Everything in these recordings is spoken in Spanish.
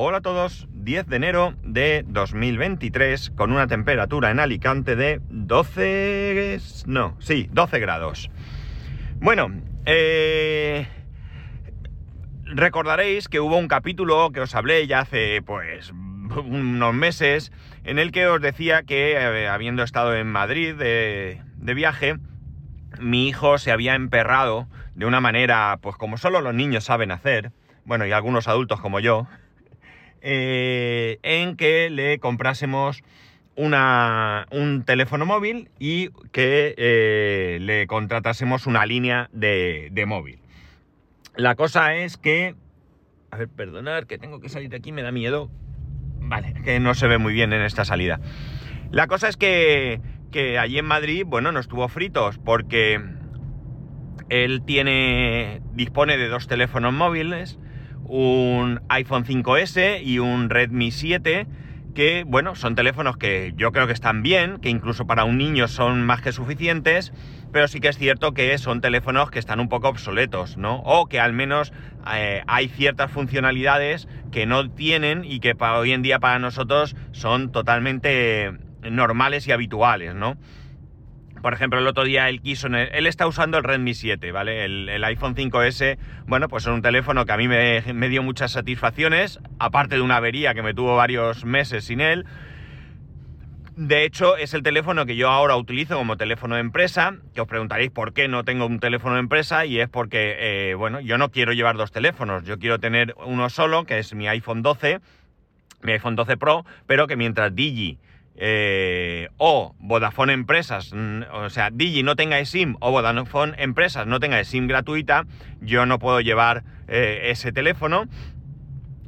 Hola a todos, 10 de enero de 2023 con una temperatura en Alicante de 12... no, sí, 12 grados. Bueno, eh, recordaréis que hubo un capítulo que os hablé ya hace pues unos meses en el que os decía que eh, habiendo estado en Madrid de, de viaje, mi hijo se había emperrado de una manera pues como solo los niños saben hacer, bueno y algunos adultos como yo, eh, en que le comprásemos una, un teléfono móvil y que eh, le contratásemos una línea de, de, móvil. La cosa es que... A ver, perdonad, que tengo que salir de aquí, me da miedo. Vale, que no se ve muy bien en esta salida. La cosa es que, que allí en Madrid, bueno, no estuvo fritos porque él tiene, dispone de dos teléfonos móviles un iPhone 5S y un Redmi 7, que bueno, son teléfonos que yo creo que están bien, que incluso para un niño son más que suficientes, pero sí que es cierto que son teléfonos que están un poco obsoletos, ¿no? O que al menos eh, hay ciertas funcionalidades que no tienen y que para hoy en día para nosotros son totalmente normales y habituales, ¿no? Por ejemplo, el otro día él quiso, él está usando el Redmi 7, ¿vale? El, iPhone 5S, bueno, pues es un teléfono que a mí me, dio muchas satisfacciones, aparte de una avería que me tuvo varios meses sin él. De hecho, es el teléfono que yo ahora utilizo como teléfono de empresa, que os preguntaréis por qué no tengo un teléfono de empresa, y es porque, eh, bueno, yo no quiero llevar dos teléfonos, yo quiero tener uno solo, que es mi iPhone 12, mi iPhone 12 Pro, pero que mientras Digi eh, o Vodafone Empresas, o sea, Digi no tenga SIM o Vodafone Empresas no tenga SIM gratuita, yo no puedo llevar eh, ese teléfono.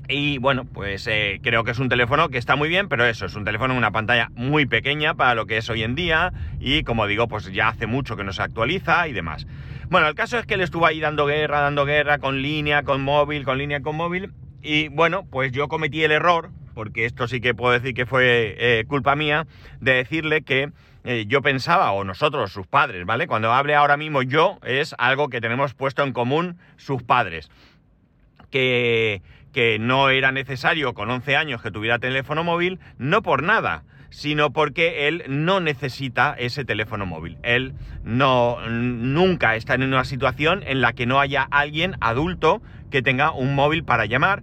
Y bueno, pues eh, creo que es un teléfono que está muy bien, pero eso, es un teléfono en una pantalla muy pequeña para lo que es hoy en día y como digo, pues ya hace mucho que no se actualiza y demás. Bueno, el caso es que él estuvo ahí dando guerra, dando guerra con línea, con móvil, con línea, con móvil y bueno, pues yo cometí el error, porque esto sí que puedo decir que fue eh, culpa mía, de decirle que eh, yo pensaba, o nosotros, sus padres, ¿vale? Cuando hable ahora mismo yo, es algo que tenemos puesto en común sus padres. Que, que no era necesario con 11 años que tuviera teléfono móvil, no por nada, sino porque él no necesita ese teléfono móvil. Él no nunca está en una situación en la que no haya alguien adulto que tenga un móvil para llamar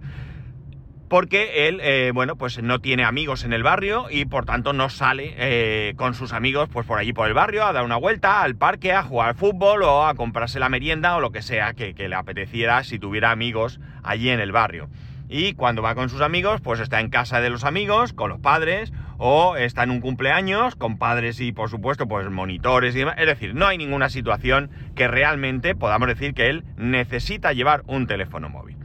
porque él, eh, bueno, pues no tiene amigos en el barrio y por tanto no sale eh, con sus amigos pues por allí por el barrio a dar una vuelta al parque, a jugar fútbol o a comprarse la merienda o lo que sea que, le apeteciera si tuviera amigos allí en el barrio. Y cuando va con sus amigos, pues está en casa de los amigos, con los padres, o está en un cumpleaños, con padres y por supuesto, pues monitores y demás. Es decir, no hay ninguna situación que realmente podamos decir que él necesita llevar un teléfono móvil.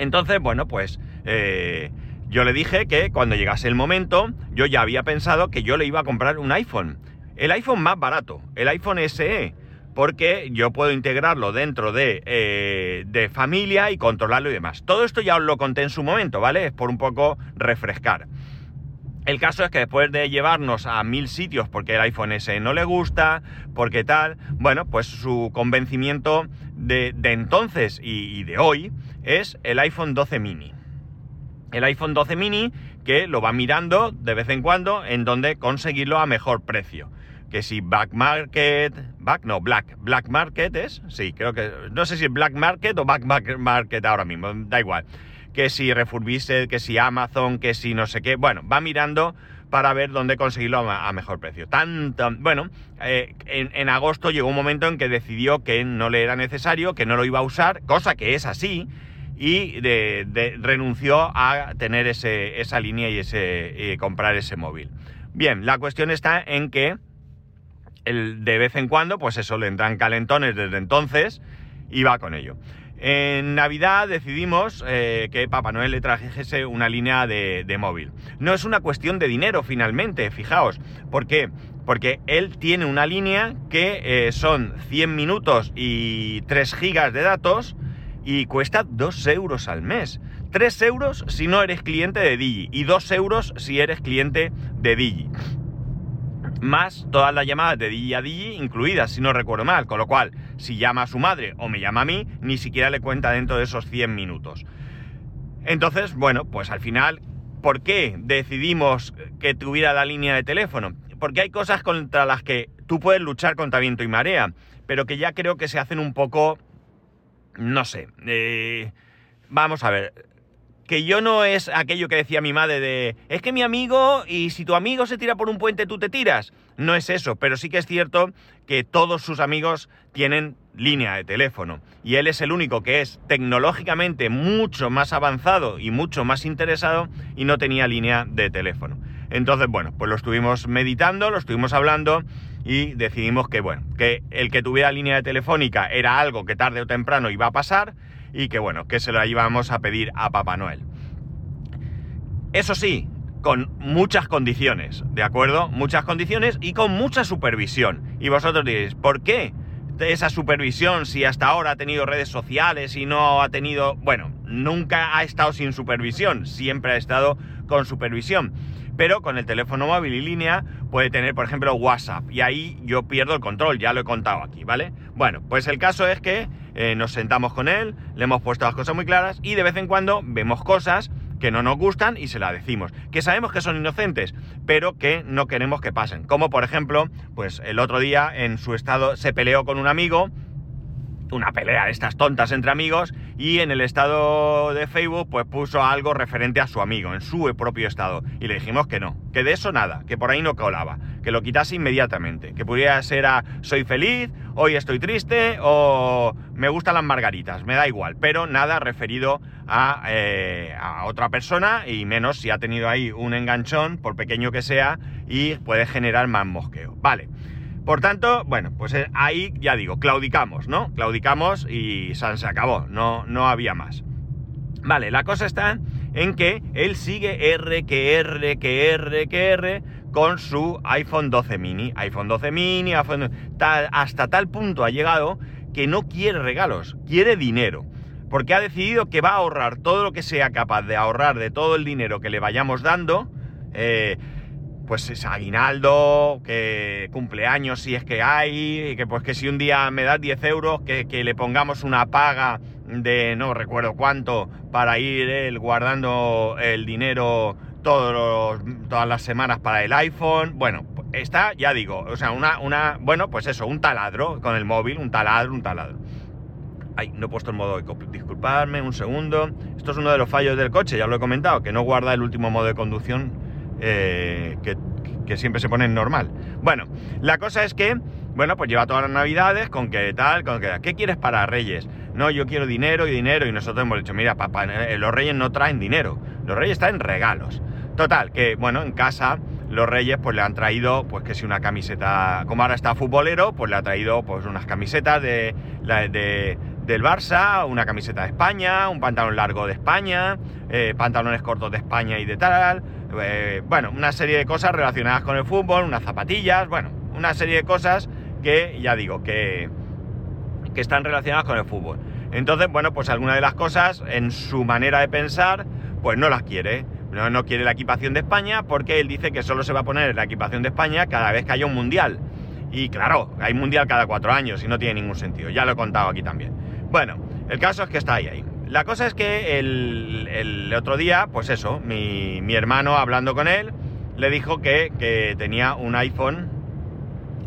Entonces, bueno, pues eh, yo le dije que cuando llegase el momento, yo ya había pensado que yo le iba a comprar un iPhone. El iPhone más barato, el iPhone SE, porque yo puedo integrarlo dentro de, eh, de familia y controlarlo y demás. Todo esto ya os lo conté en su momento, ¿vale? Es por un poco refrescar. El caso es que después de llevarnos a mil sitios porque el iPhone SE no le gusta, porque tal, bueno, pues su convencimiento de, entonces y, de hoy es el iPhone 12 mini. El iPhone 12 mini que lo va mirando de vez en cuando en donde conseguirlo a mejor precio. Que si Black Market, Back, no, Black, Black Market es, sí, creo que, no sé si es Black Market o Back Market ahora mismo, da igual que si Refurbished, que si Amazon, que si no sé qué. Bueno, va mirando para ver dónde conseguirlo a, mejor precio. Tan, bueno, eh, en, agosto llegó un momento en que decidió que no le era necesario, que no lo iba a usar, cosa que es así, y renunció a tener esa línea y, ese, comprar ese móvil. Bien, la cuestión está en que de vez en cuando, pues eso, le entran calentones desde entonces y va con ello. En Navidad decidimos eh, que Papá Noel le trajese una línea de, móvil. No es una cuestión de dinero finalmente, fijaos. ¿Por qué? Porque él tiene una línea que eh, son 100 minutos y 3 gigas de datos y cuesta 2 euros al mes. 3 euros si no eres cliente de Digi y 2 euros si eres cliente de Digi más todas las llamadas de Digi a Digi incluidas, si no recuerdo mal, con lo cual, si llama a su madre o me llama a mí, ni siquiera le cuenta dentro de esos 100 minutos. Entonces, bueno, pues al final, ¿por qué decidimos que tuviera la línea de teléfono? Porque hay cosas contra las que tú puedes luchar contra viento y marea, pero que ya creo que se hacen un poco, no sé, eh, vamos a ver, que yo no es aquello que decía mi madre de, es que mi amigo, y si tu amigo se tira por un puente, tú te tiras. No es eso, pero sí que es cierto que todos sus amigos tienen línea de teléfono. Y él es el único que es tecnológicamente mucho más avanzado y mucho más interesado y no tenía línea de teléfono. Entonces, bueno, pues lo estuvimos meditando, lo estuvimos hablando y decidimos que, bueno, que el que tuviera línea de telefónica era algo que tarde o temprano iba a pasar y que bueno, que se lo íbamos a pedir a Papá Noel. Eso sí, con muchas condiciones, ¿de acuerdo? Muchas condiciones y con mucha supervisión. Y vosotros diréis, ¿por qué esa supervisión si hasta ahora ha tenido redes sociales y no ha tenido... Bueno, nunca ha estado sin supervisión, siempre ha estado con supervisión. Pero con el teléfono móvil y línea puede tener, por ejemplo, WhatsApp. Y ahí yo pierdo el control, ya lo he contado aquí, ¿vale? Bueno, pues el caso es que eh, nos sentamos con él, le hemos puesto las cosas muy claras y de vez en cuando vemos cosas que no nos gustan y se las decimos. Que sabemos que son inocentes, pero que no queremos que pasen. Como por ejemplo, pues el otro día en su estado se peleó con un amigo una pelea de estas tontas entre amigos y en el estado de Facebook pues puso algo referente a su amigo, en su propio estado. Y le dijimos que no, que de eso nada, que por ahí no colaba, que lo quitase inmediatamente, que pudiera ser a soy feliz, hoy estoy triste o me gustan las margaritas, me da igual, pero nada referido a, eh, a otra persona y menos si ha tenido ahí un enganchón, por pequeño que sea, y puede generar más mosqueo. Vale. Por tanto, bueno, pues eh, ahí ya digo, claudicamos, ¿no? Claudicamos y se acabó, no, no había más. Vale, la cosa está en que él sigue R, que R, que R, que R con su iPhone 12 mini. iPhone 12 mini, hasta tal punto ha llegado que no quiere regalos, quiere dinero. Porque ha decidido que va a ahorrar todo lo que sea capaz de ahorrar de todo el dinero que le vayamos dando. Eh, pues es aguinaldo, que cumpleaños si es que hay, que pues que si un día me das 10 euros, que, le pongamos una paga de no recuerdo cuánto para ir guardando el dinero todos todas las semanas para el iPhone. Bueno, está, ya digo, o sea, una, una, bueno, pues eso, un taladro con el móvil, un taladro, un taladro. Ay, no he puesto el modo eco, disculpadme un segundo. Esto es uno de los fallos del coche, ya lo he comentado, que no guarda el último modo de conducción eh, que, siempre se pone en normal. Bueno, la cosa es que, bueno, pues lleva todas las navidades con que tal, con que, ¿qué quieres para Reyes? No, yo quiero dinero y dinero y nosotros hemos dicho, mira, papá, eh, los Reyes no traen dinero, los Reyes traen regalos. Total, que, bueno, en casa los Reyes pues le han traído, pues que si una camiseta, como ahora está futbolero, pues le ha traído pues unas camisetas de, de del Barça, una camiseta de España, un pantalón largo de España, eh, pantalones cortos de España y de tal, eh, bueno, una serie de cosas relacionadas con el fútbol, unas zapatillas, bueno, una serie de cosas que ya digo, que, que están relacionadas con el fútbol. Entonces, bueno, pues alguna de las cosas en su manera de pensar, pues no las quiere. No, no quiere la equipación de España porque él dice que solo se va a poner la equipación de España cada vez que haya un mundial. Y claro, hay mundial cada cuatro años y no tiene ningún sentido. Ya lo he contado aquí también. Bueno, el caso es que está ahí, ahí. La cosa es que el, otro día, pues eso, mi, hermano hablando con él, le dijo que, tenía un iPhone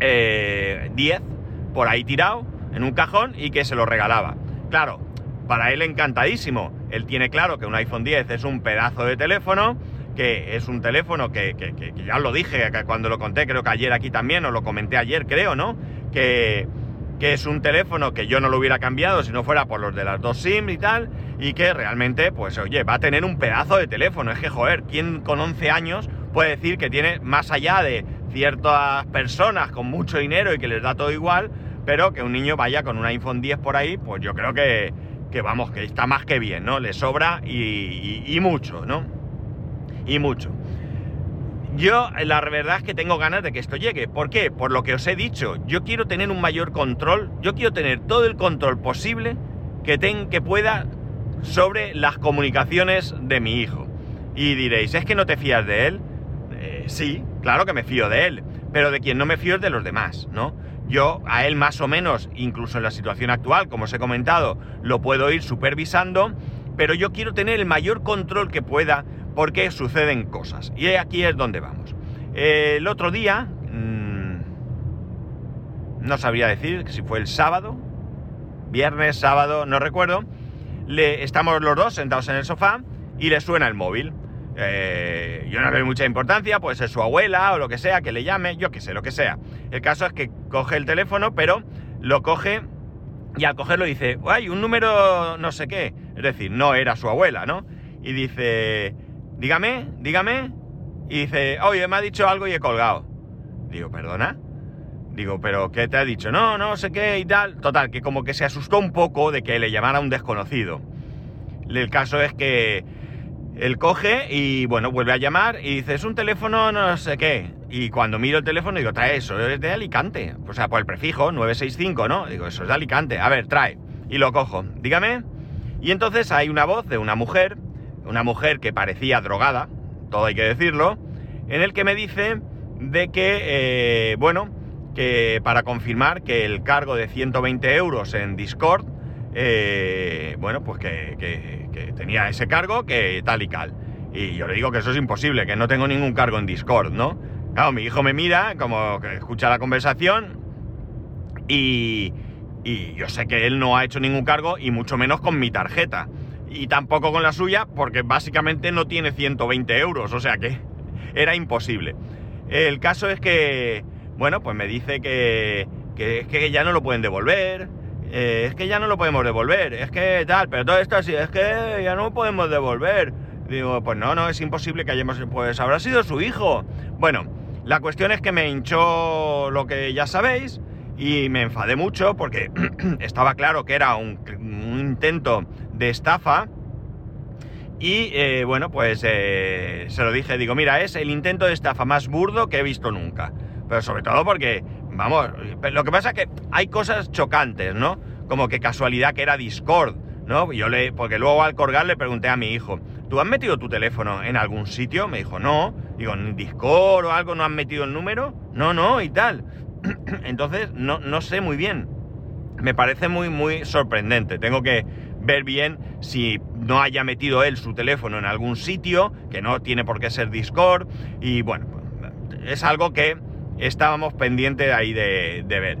10 eh, por ahí tirado en un cajón y que se lo regalaba. Claro, para él encantadísimo. Él tiene claro que un iPhone 10 es un pedazo de teléfono, que es un teléfono que, que ya os lo dije cuando lo conté, creo que ayer aquí también, os lo comenté ayer, creo, ¿no? Que, que es un teléfono que yo no lo hubiera cambiado si no fuera por los de las dos SIM y tal, y que realmente, pues oye, va a tener un pedazo de teléfono. Es que, joder, ¿quién con 11 años puede decir que tiene más allá de ciertas personas con mucho dinero y que les da todo igual, pero que un niño vaya con un iPhone 10 por ahí, pues yo creo que, que vamos, que está más que bien, ¿no? Le sobra y mucho, ¿no? Y mucho. Yo la verdad es que tengo ganas de que esto llegue. ¿Por qué? Por lo que os he dicho. Yo quiero tener un mayor control. Yo quiero tener todo el control posible que, ten, que pueda sobre las comunicaciones de mi hijo. Y diréis, ¿es que no te fías de él? Eh, sí, claro que me fío de él. Pero de quien no me fío es de los demás, ¿no? Yo a él más o menos, incluso en la situación actual, como os he comentado, lo puedo ir supervisando pero yo quiero tener el mayor control que pueda porque suceden cosas. Y aquí es donde vamos. el otro día, mmm, no sabría decir si fue el sábado, viernes, sábado, no recuerdo, le, estamos los dos sentados en el sofá y le suena el móvil. Eh, yo no le doy mucha importancia, puede ser su abuela o lo que sea, que le llame, yo qué sé, lo que sea. El caso es que coge el teléfono, pero lo coge y al cogerlo dice, hay un número no sé qué. Es decir, no era su abuela, ¿no? Y dice, dígame, dígame. Y dice, oye, me ha dicho algo y he colgado. Digo, perdona. Digo, pero ¿qué te ha dicho? No, no sé qué y tal. Total, que como que se asustó un poco de que le llamara un desconocido. El caso es que él coge y bueno, vuelve a llamar y dice, es un teléfono no sé qué. Y cuando miro el teléfono digo, trae eso, es de Alicante. O sea, por el prefijo, 965, ¿no? Digo, eso es de Alicante. A ver, trae. Y lo cojo. Dígame. Y entonces hay una voz de una mujer, una mujer que parecía drogada, todo hay que decirlo, en el que me dice de que, eh, bueno, que para confirmar que el cargo de 120 euros en Discord, eh, bueno, pues que, tenía ese cargo, que tal y cal. Y yo le digo que eso es imposible, que no tengo ningún cargo en Discord, ¿no? Claro, mi hijo me mira, como que escucha la conversación y, y yo sé que él no ha hecho ningún cargo y mucho menos con mi tarjeta. Y tampoco con la suya porque básicamente no tiene 120 euros, o sea que era imposible. El caso es que bueno, pues me dice que, es que ya no lo pueden devolver, eh, es que ya no lo podemos devolver, es que tal, pero todo esto así, es que ya no podemos devolver. Digo, pues no, no, es imposible que hayamos, pues habrá sido su hijo. Bueno, la cuestión es que me hinchó lo que ya sabéis y me enfadé mucho porque estaba claro que era un, intento de estafa. Y eh, bueno, pues eh, se lo dije, digo, mira, es el intento de estafa más burdo que he visto nunca. Pero sobre todo porque, vamos, lo que pasa es que hay cosas chocantes, ¿no? Como que casualidad que era Discord, ¿no? Yo le, porque luego al colgar le pregunté a mi hijo, ¿tú has metido tu teléfono en algún sitio? Me dijo, no. Digo, ¿en Discord o algo no has metido el número? No, no, y tal. Entonces, no, no sé muy bien. Me parece muy, muy sorprendente. Tengo que ver bien si no haya metido él su teléfono en algún sitio, que no tiene por qué ser Discord. Y bueno, es algo que estábamos pendientes ahí de, ver.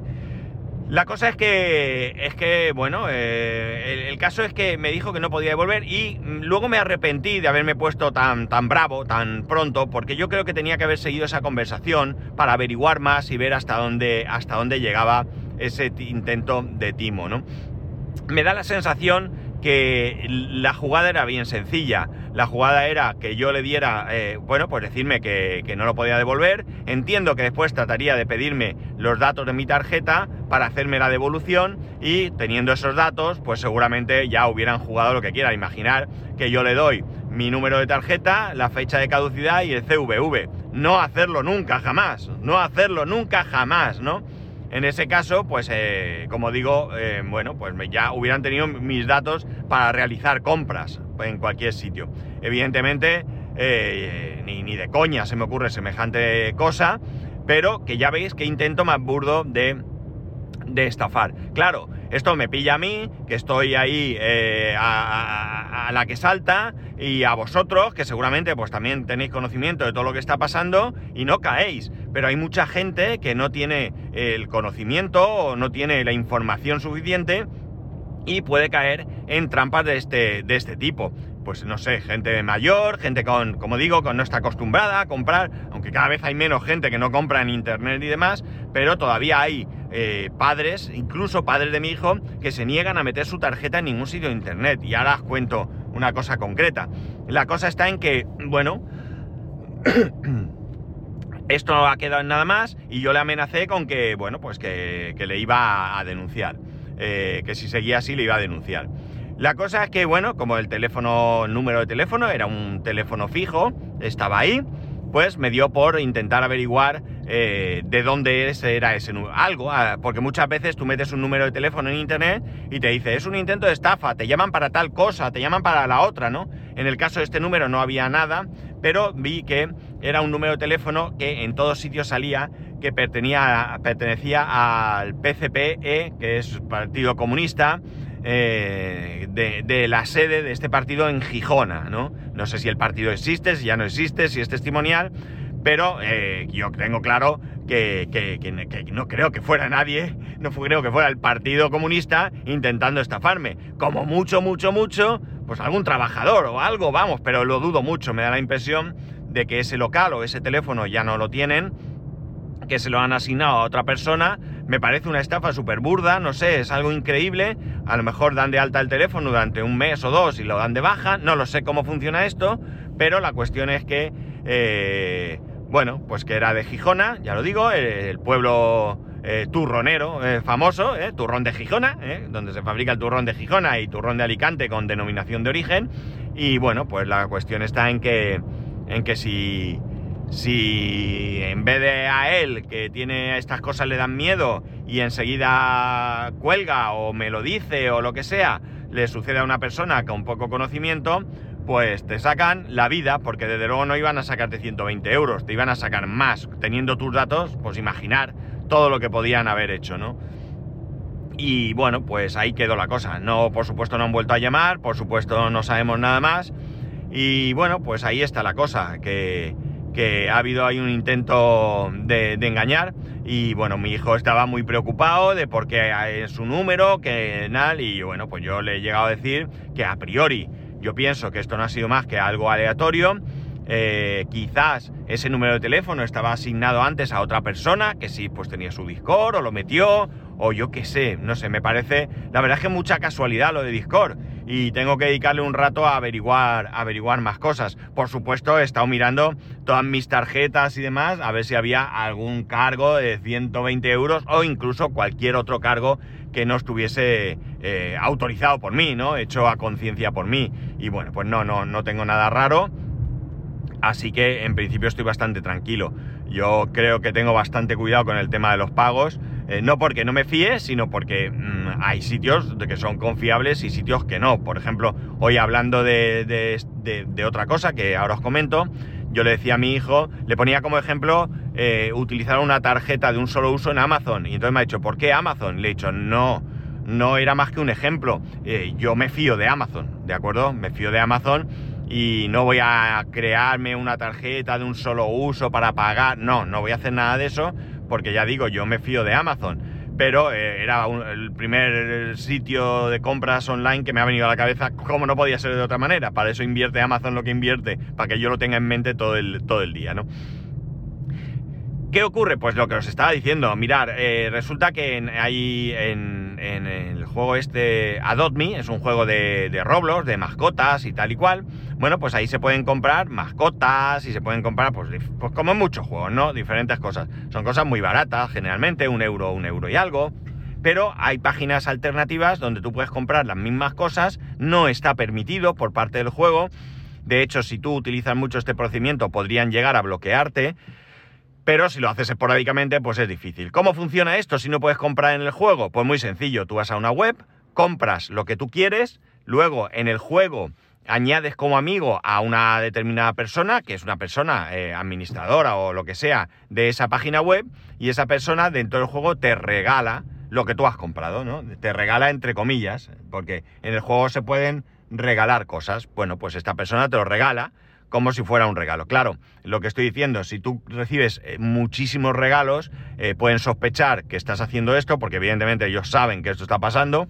La cosa es que, es que bueno, eh, el, caso es que me dijo que no podía devolver y luego me arrepentí de haberme puesto tan, tan bravo, tan pronto, porque yo creo que tenía que haber seguido esa conversación para averiguar más y ver hasta dónde, hasta dónde llegaba ese intento de timo, ¿no? Me da la sensación que la jugada era bien sencilla. La jugada era que yo le diera, eh, bueno, pues decirme que, no lo podía devolver. Entiendo que después trataría de pedirme los datos de mi tarjeta para hacerme la devolución y teniendo esos datos, pues seguramente ya hubieran jugado lo que quiera. Imaginar que yo le doy mi número de tarjeta, la fecha de caducidad y el CVV. No hacerlo nunca, jamás. No hacerlo nunca, jamás, ¿no? En ese caso, pues eh, como digo, eh, bueno, pues ya hubieran tenido mis datos para realizar compras en cualquier sitio. Evidentemente, eh, ni, ni, de coña se me ocurre semejante cosa, pero que ya veis que intento más burdo de, de estafar. Claro, esto me pilla a mí, que estoy ahí eh, a, la que salta, y a vosotros, que seguramente pues también tenéis conocimiento de todo lo que está pasando y no caéis. Pero hay mucha gente que no tiene el conocimiento o no tiene la información suficiente y puede caer en trampas de este, de este tipo pues no sé, gente mayor, gente con, como digo, con no está acostumbrada a comprar, aunque cada vez hay menos gente que no compra en internet y demás, pero todavía hay eh, padres, incluso padres de mi hijo, que se niegan a meter su tarjeta en ningún sitio de internet. Y ahora os cuento una cosa concreta. La cosa está en que, bueno, esto no ha quedado en nada más y yo le amenacé con que, bueno, pues que, le iba a, denunciar. Eh, que si seguía así le iba a denunciar. La cosa es que, bueno, como el teléfono, el número de teléfono era un teléfono fijo, estaba ahí, pues me dio por intentar averiguar eh, de dónde era ese número. Algo, ah, porque muchas veces tú metes un número de teléfono en internet y te dice, es un intento de estafa, te llaman para tal cosa, te llaman para la otra, ¿no? En el caso de este número no había nada, pero vi que era un número de teléfono que en todos sitios salía que pertenecía, pertenecía al PCPE, que es Partido Comunista, eh, de, la sede de este partido en Gijona, ¿no? No sé si el partido existe, si ya no existe, si es testimonial, pero eh, yo tengo claro que, no creo que fuera nadie, no creo que fuera el Partido Comunista intentando estafarme. Como mucho, mucho, mucho, pues algún trabajador o algo, vamos, pero lo dudo mucho, me da la impresión de que ese local o ese teléfono ya no lo tienen que se lo han asignado a otra persona, me parece una estafa súper burda, no sé, es algo increíble, a lo mejor dan de alta el teléfono durante un mes o dos y lo dan de baja, no lo sé cómo funciona esto, pero la cuestión es que, eh, bueno, pues que era de Gijona, ya lo digo, el, pueblo eh, turronero eh, famoso, turrón de Gijona, donde se fabrica el turrón de Gijona y turrón de Alicante con denominación de origen, y bueno, pues la cuestión está en que, en que si si en vez de a él, que tiene estas cosas, le dan miedo y enseguida cuelga o me lo dice o lo que sea, le sucede a una persona con poco conocimiento, pues te sacan la vida, porque desde luego no iban a sacarte 120 euros, te iban a sacar más. Teniendo tus datos, pues imaginar todo lo que podían haber hecho, ¿no? Y bueno, pues ahí quedó la cosa. No, por supuesto, no han vuelto a llamar, por supuesto, no sabemos nada más. Y bueno, pues ahí está la cosa, que que ha habido ahí un intento de, engañar y bueno, mi hijo estaba muy preocupado de por qué es su número, que nada, y bueno, pues yo le he llegado a decir que a priori yo pienso que esto no ha sido más que algo aleatorio, eh, quizás ese número de teléfono estaba asignado antes a otra persona que sí, pues tenía su Discord o lo metió o yo qué sé, no sé, me parece, la verdad es que mucha casualidad lo de Discord y tengo que dedicarle un rato a averiguar, averiguar más cosas. Por supuesto, he estado mirando todas mis tarjetas y demás a ver si había algún cargo de 120 euros o incluso cualquier otro cargo que no estuviese eh, autorizado por mí, ¿no? Hecho a conciencia por mí. Y bueno, pues no, no, no tengo nada raro. Así que en principio estoy bastante tranquilo. Yo creo que tengo bastante cuidado con el tema de los pagos. Eh, no porque no me fíe, sino porque mm, hay sitios que son confiables y sitios que no. Por ejemplo, hoy hablando de, otra cosa que ahora os comento, yo le decía a mi hijo, le ponía como ejemplo eh, utilizar una tarjeta de un solo uso en Amazon. Y entonces me ha dicho, ¿por qué Amazon? Le he dicho, no, no era más que un ejemplo. Eh, yo me fío de Amazon, ¿de acuerdo? Me fío de Amazon y no voy a crearme una tarjeta de un solo uso para pagar. No, no voy a hacer nada de eso porque ya digo, yo me fío de Amazon. Pero eh, era el primer sitio de compras online que me ha venido a la cabeza, como no podía ser de otra manera. Para eso invierte Amazon lo que invierte, para que yo lo tenga en mente todo el, todo el día, ¿no? ¿Qué ocurre? Pues lo que os estaba diciendo. Mirar, eh, resulta que en, hay en, el juego este Adopt Me, es un juego de, de, Roblox, de mascotas y tal y cual. Bueno, pues ahí se pueden comprar mascotas y se pueden comprar, pues, pues como en muchos juegos, ¿no? Diferentes cosas. Son cosas muy baratas, generalmente, un euro, un euro y algo. Pero hay páginas alternativas donde tú puedes comprar las mismas cosas. No está permitido por parte del juego. De hecho, si tú utilizas mucho este procedimiento, podrían llegar a bloquearte. Pero si lo haces esporádicamente, pues es difícil. ¿Cómo funciona esto si no puedes comprar en el juego? Pues muy sencillo, tú vas a una web, compras lo que tú quieres, luego en el juego añades como amigo a una determinada persona, que es una persona eh, administradora o lo que sea de esa página web, y esa persona dentro del juego te regala lo que tú has comprado, ¿no? Te regala entre comillas, porque en el juego se pueden regalar cosas. Bueno, pues esta persona te lo regala como si fuera un regalo. Claro, lo que estoy diciendo, si tú recibes eh, muchísimos regalos, eh, pueden sospechar que estás haciendo esto, porque evidentemente ellos saben que esto está pasando,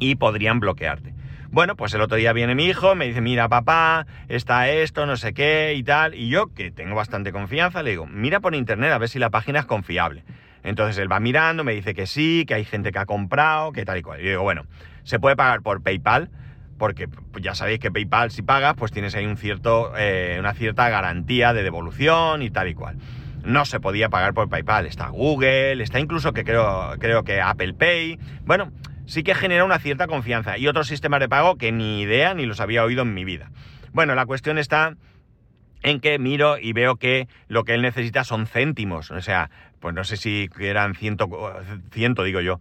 y podrían bloquearte. Bueno, pues el otro día viene mi hijo, me dice, mira papá, está esto, no sé qué y tal, y yo, que tengo bastante confianza, le digo, mira por internet a ver si la página es confiable. Entonces él va mirando, me dice que sí, que hay gente que ha comprado, que tal y cual. Y yo digo, bueno, se puede pagar por PayPal, porque pues, ya sabéis que PayPal si pagas, pues tienes ahí un cierto, eh, una cierta garantía de devolución y tal y cual. No se podía pagar por PayPal, está Google, está incluso que creo, creo que Apple Pay. Bueno, sí que genera una cierta confianza. Y otros sistemas de pago que ni idea ni los había oído en mi vida. Bueno, la cuestión está en que miro y veo que lo que él necesita son céntimos. O sea, pues no sé si eran ciento, ciento digo yo,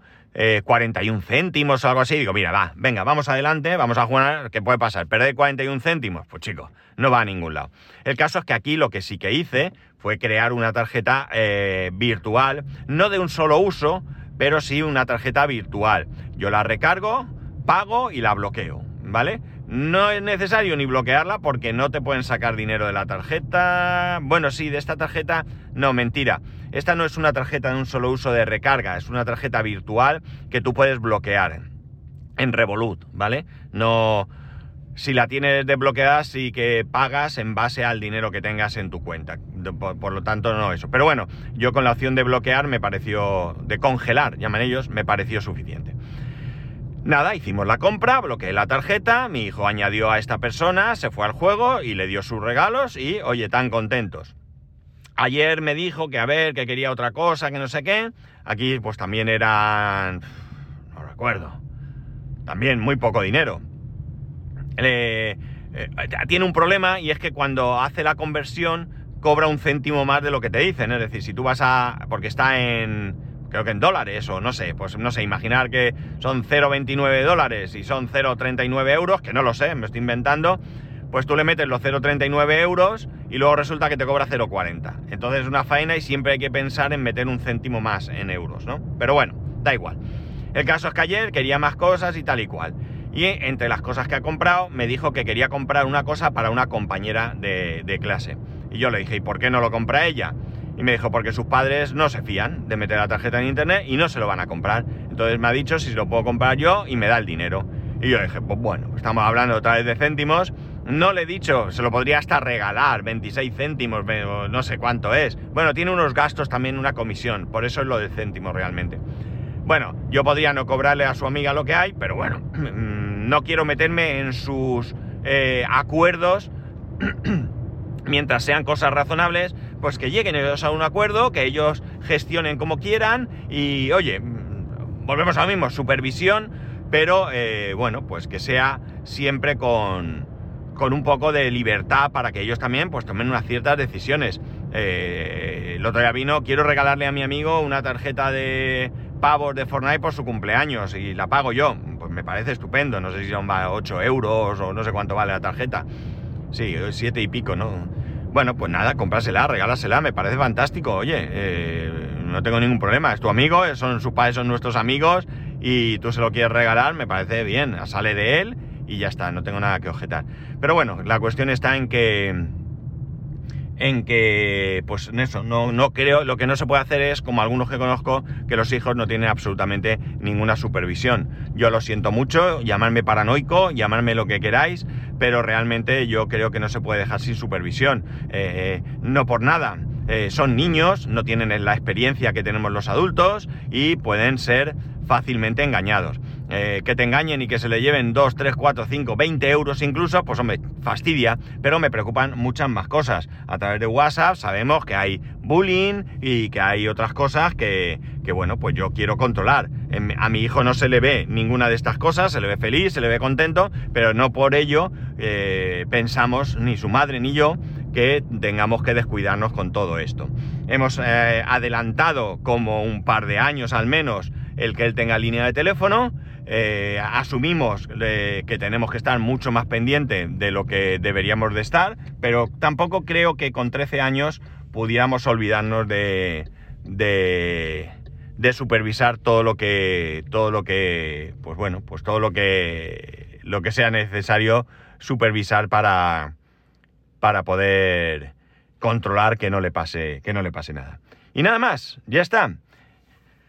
41 eh, céntimos o algo así. Digo, mira, va, venga, vamos adelante, vamos a jugar, ¿qué puede pasar? ¿Perder 41 céntimos? Pues chicos, no va a ningún lado. El caso es que aquí lo que sí que hice fue crear una tarjeta eh, virtual, no de un solo uso, pero sí una tarjeta virtual. Yo la recargo, pago y la bloqueo, ¿vale? No es necesario ni bloquearla porque no te pueden sacar dinero de la tarjeta. Bueno, sí, de esta tarjeta, no, mentira. Esta no es una tarjeta de un solo uso de recarga, es una tarjeta virtual que tú puedes bloquear en Revolut, ¿vale? No, si la tienes desbloqueada, sí que pagas en base al dinero que tengas en tu cuenta. Por, lo tanto, no eso. Pero bueno, yo con la opción de bloquear me pareció, de congelar, llaman ellos, me pareció suficiente. Nada, hicimos la compra, bloqueé la tarjeta, mi hijo añadió a esta persona, se fue al juego y le dio sus regalos y, oye, tan contentos. Ayer me dijo que a ver, que quería otra cosa, que no sé qué. Aquí pues también eran... no recuerdo. También muy poco dinero. Eh, tiene un problema y es que cuando hace la conversión cobra un céntimo más de lo que te dicen. Es decir, si tú vas a... porque está en... creo que en dólares o no sé, pues no sé, imaginar que son 0,29 dólares y son 0,39 euros, que no lo sé, me estoy inventando, pues tú le metes los 0,39 euros y luego resulta que te cobra 0,40. Entonces es una faena y siempre hay que pensar en meter un céntimo más en euros, ¿no? Pero bueno, da igual. El caso es que ayer quería más cosas y tal y cual. Y entre las cosas que ha comprado, me dijo que quería comprar una cosa para una compañera de, clase. Y yo le dije, ¿y por qué no lo compra ella? Y me dijo, porque sus padres no se fían de meter la tarjeta en internet y no se lo van a comprar. Entonces me ha dicho si se lo puedo comprar yo y me da el dinero. Y yo dije, pues bueno, estamos hablando otra vez de céntimos. No le he dicho, se lo podría hasta regalar, 26 céntimos, no sé cuánto es. Bueno, tiene unos gastos también, una comisión, por eso es lo del céntimo realmente. Bueno, yo podría no cobrarle a su amiga lo que hay, pero bueno, no quiero meterme en sus eh, acuerdos mientras sean cosas razonables, pues que lleguen ellos a un acuerdo, que ellos gestionen como quieran y, oye, mm, volvemos a lo mismo, supervisión, pero eh, bueno, pues que sea siempre con, con un poco de libertad para que ellos también pues tomen unas ciertas decisiones. Eh, el otro día vino, quiero regalarle a mi amigo una tarjeta de pavos de Fortnite por su cumpleaños y la pago yo. Pues me parece estupendo, no sé si son 8 euros o no sé cuánto vale la tarjeta. Sí, 7 y pico, ¿no? Bueno, pues nada, comprásela, regálasela, me parece fantástico, oye, eh, no tengo ningún problema, es tu amigo, son sus padres, son nuestros amigos y tú se lo quieres regalar, me parece bien, sale de él y ya está, no tengo nada que objetar. Pero bueno, la cuestión está en que en que, pues en eso, no, no creo, lo que no se puede hacer es, como algunos que conozco, que los hijos no tienen absolutamente ninguna supervisión. Yo lo siento mucho, llamarme paranoico, llamarme lo que queráis, pero realmente yo creo que no se puede dejar sin supervisión. Eh, no por nada. Eh, son niños, no tienen la experiencia que tenemos los adultos y pueden ser fácilmente engañados. Eh, que te engañen y que se le lleven 2, 3, 4, 5, 20 euros incluso, pues hombre, fastidia, pero me preocupan muchas más cosas. A través de WhatsApp sabemos que hay bullying y que hay otras cosas que, que bueno, pues yo quiero controlar. A mi hijo no se le ve ninguna de estas cosas, se le ve feliz, se le ve contento, pero no por ello eh, pensamos, ni su madre ni yo, que tengamos que descuidarnos con todo esto. Hemos eh, adelantado como un par de años al menos el que él tenga línea de teléfono. Eh, asumimos eh, que tenemos que estar mucho más pendiente de lo que deberíamos de estar, pero tampoco creo que con 13 años pudiéramos olvidarnos de, de, de, supervisar todo lo que, todo lo que, pues bueno, pues todo lo que, lo que sea necesario supervisar para, para poder controlar que no le pase, que no le pase nada. Y nada más, ya está.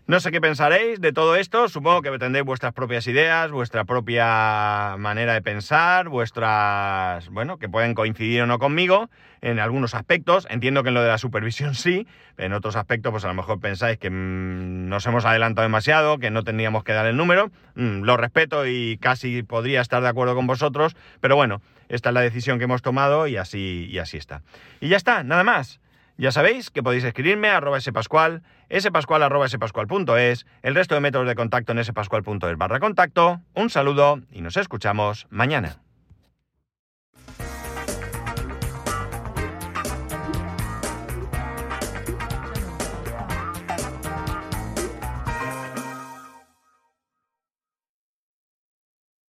No sé qué pensaréis de todo esto, supongo que tendréis vuestras propias ideas, vuestra propia manera de pensar, vuestras, bueno, que pueden coincidir o no conmigo en algunos aspectos. Entiendo que en lo de la supervisión sí, en otros aspectos pues a lo mejor pensáis que mm, nos hemos adelantado demasiado, que no tendríamos que dar el número. Mm, lo respeto y casi podría estar de acuerdo con vosotros, pero bueno, esta es la decisión que hemos tomado y así, y así está. Y ya está, nada más. Ya sabéis que podéis escribirme a arroba spascual, spascual arroba spascual.es, el resto de métodos de contacto en spascual.es barra contacto. Un saludo y nos escuchamos mañana.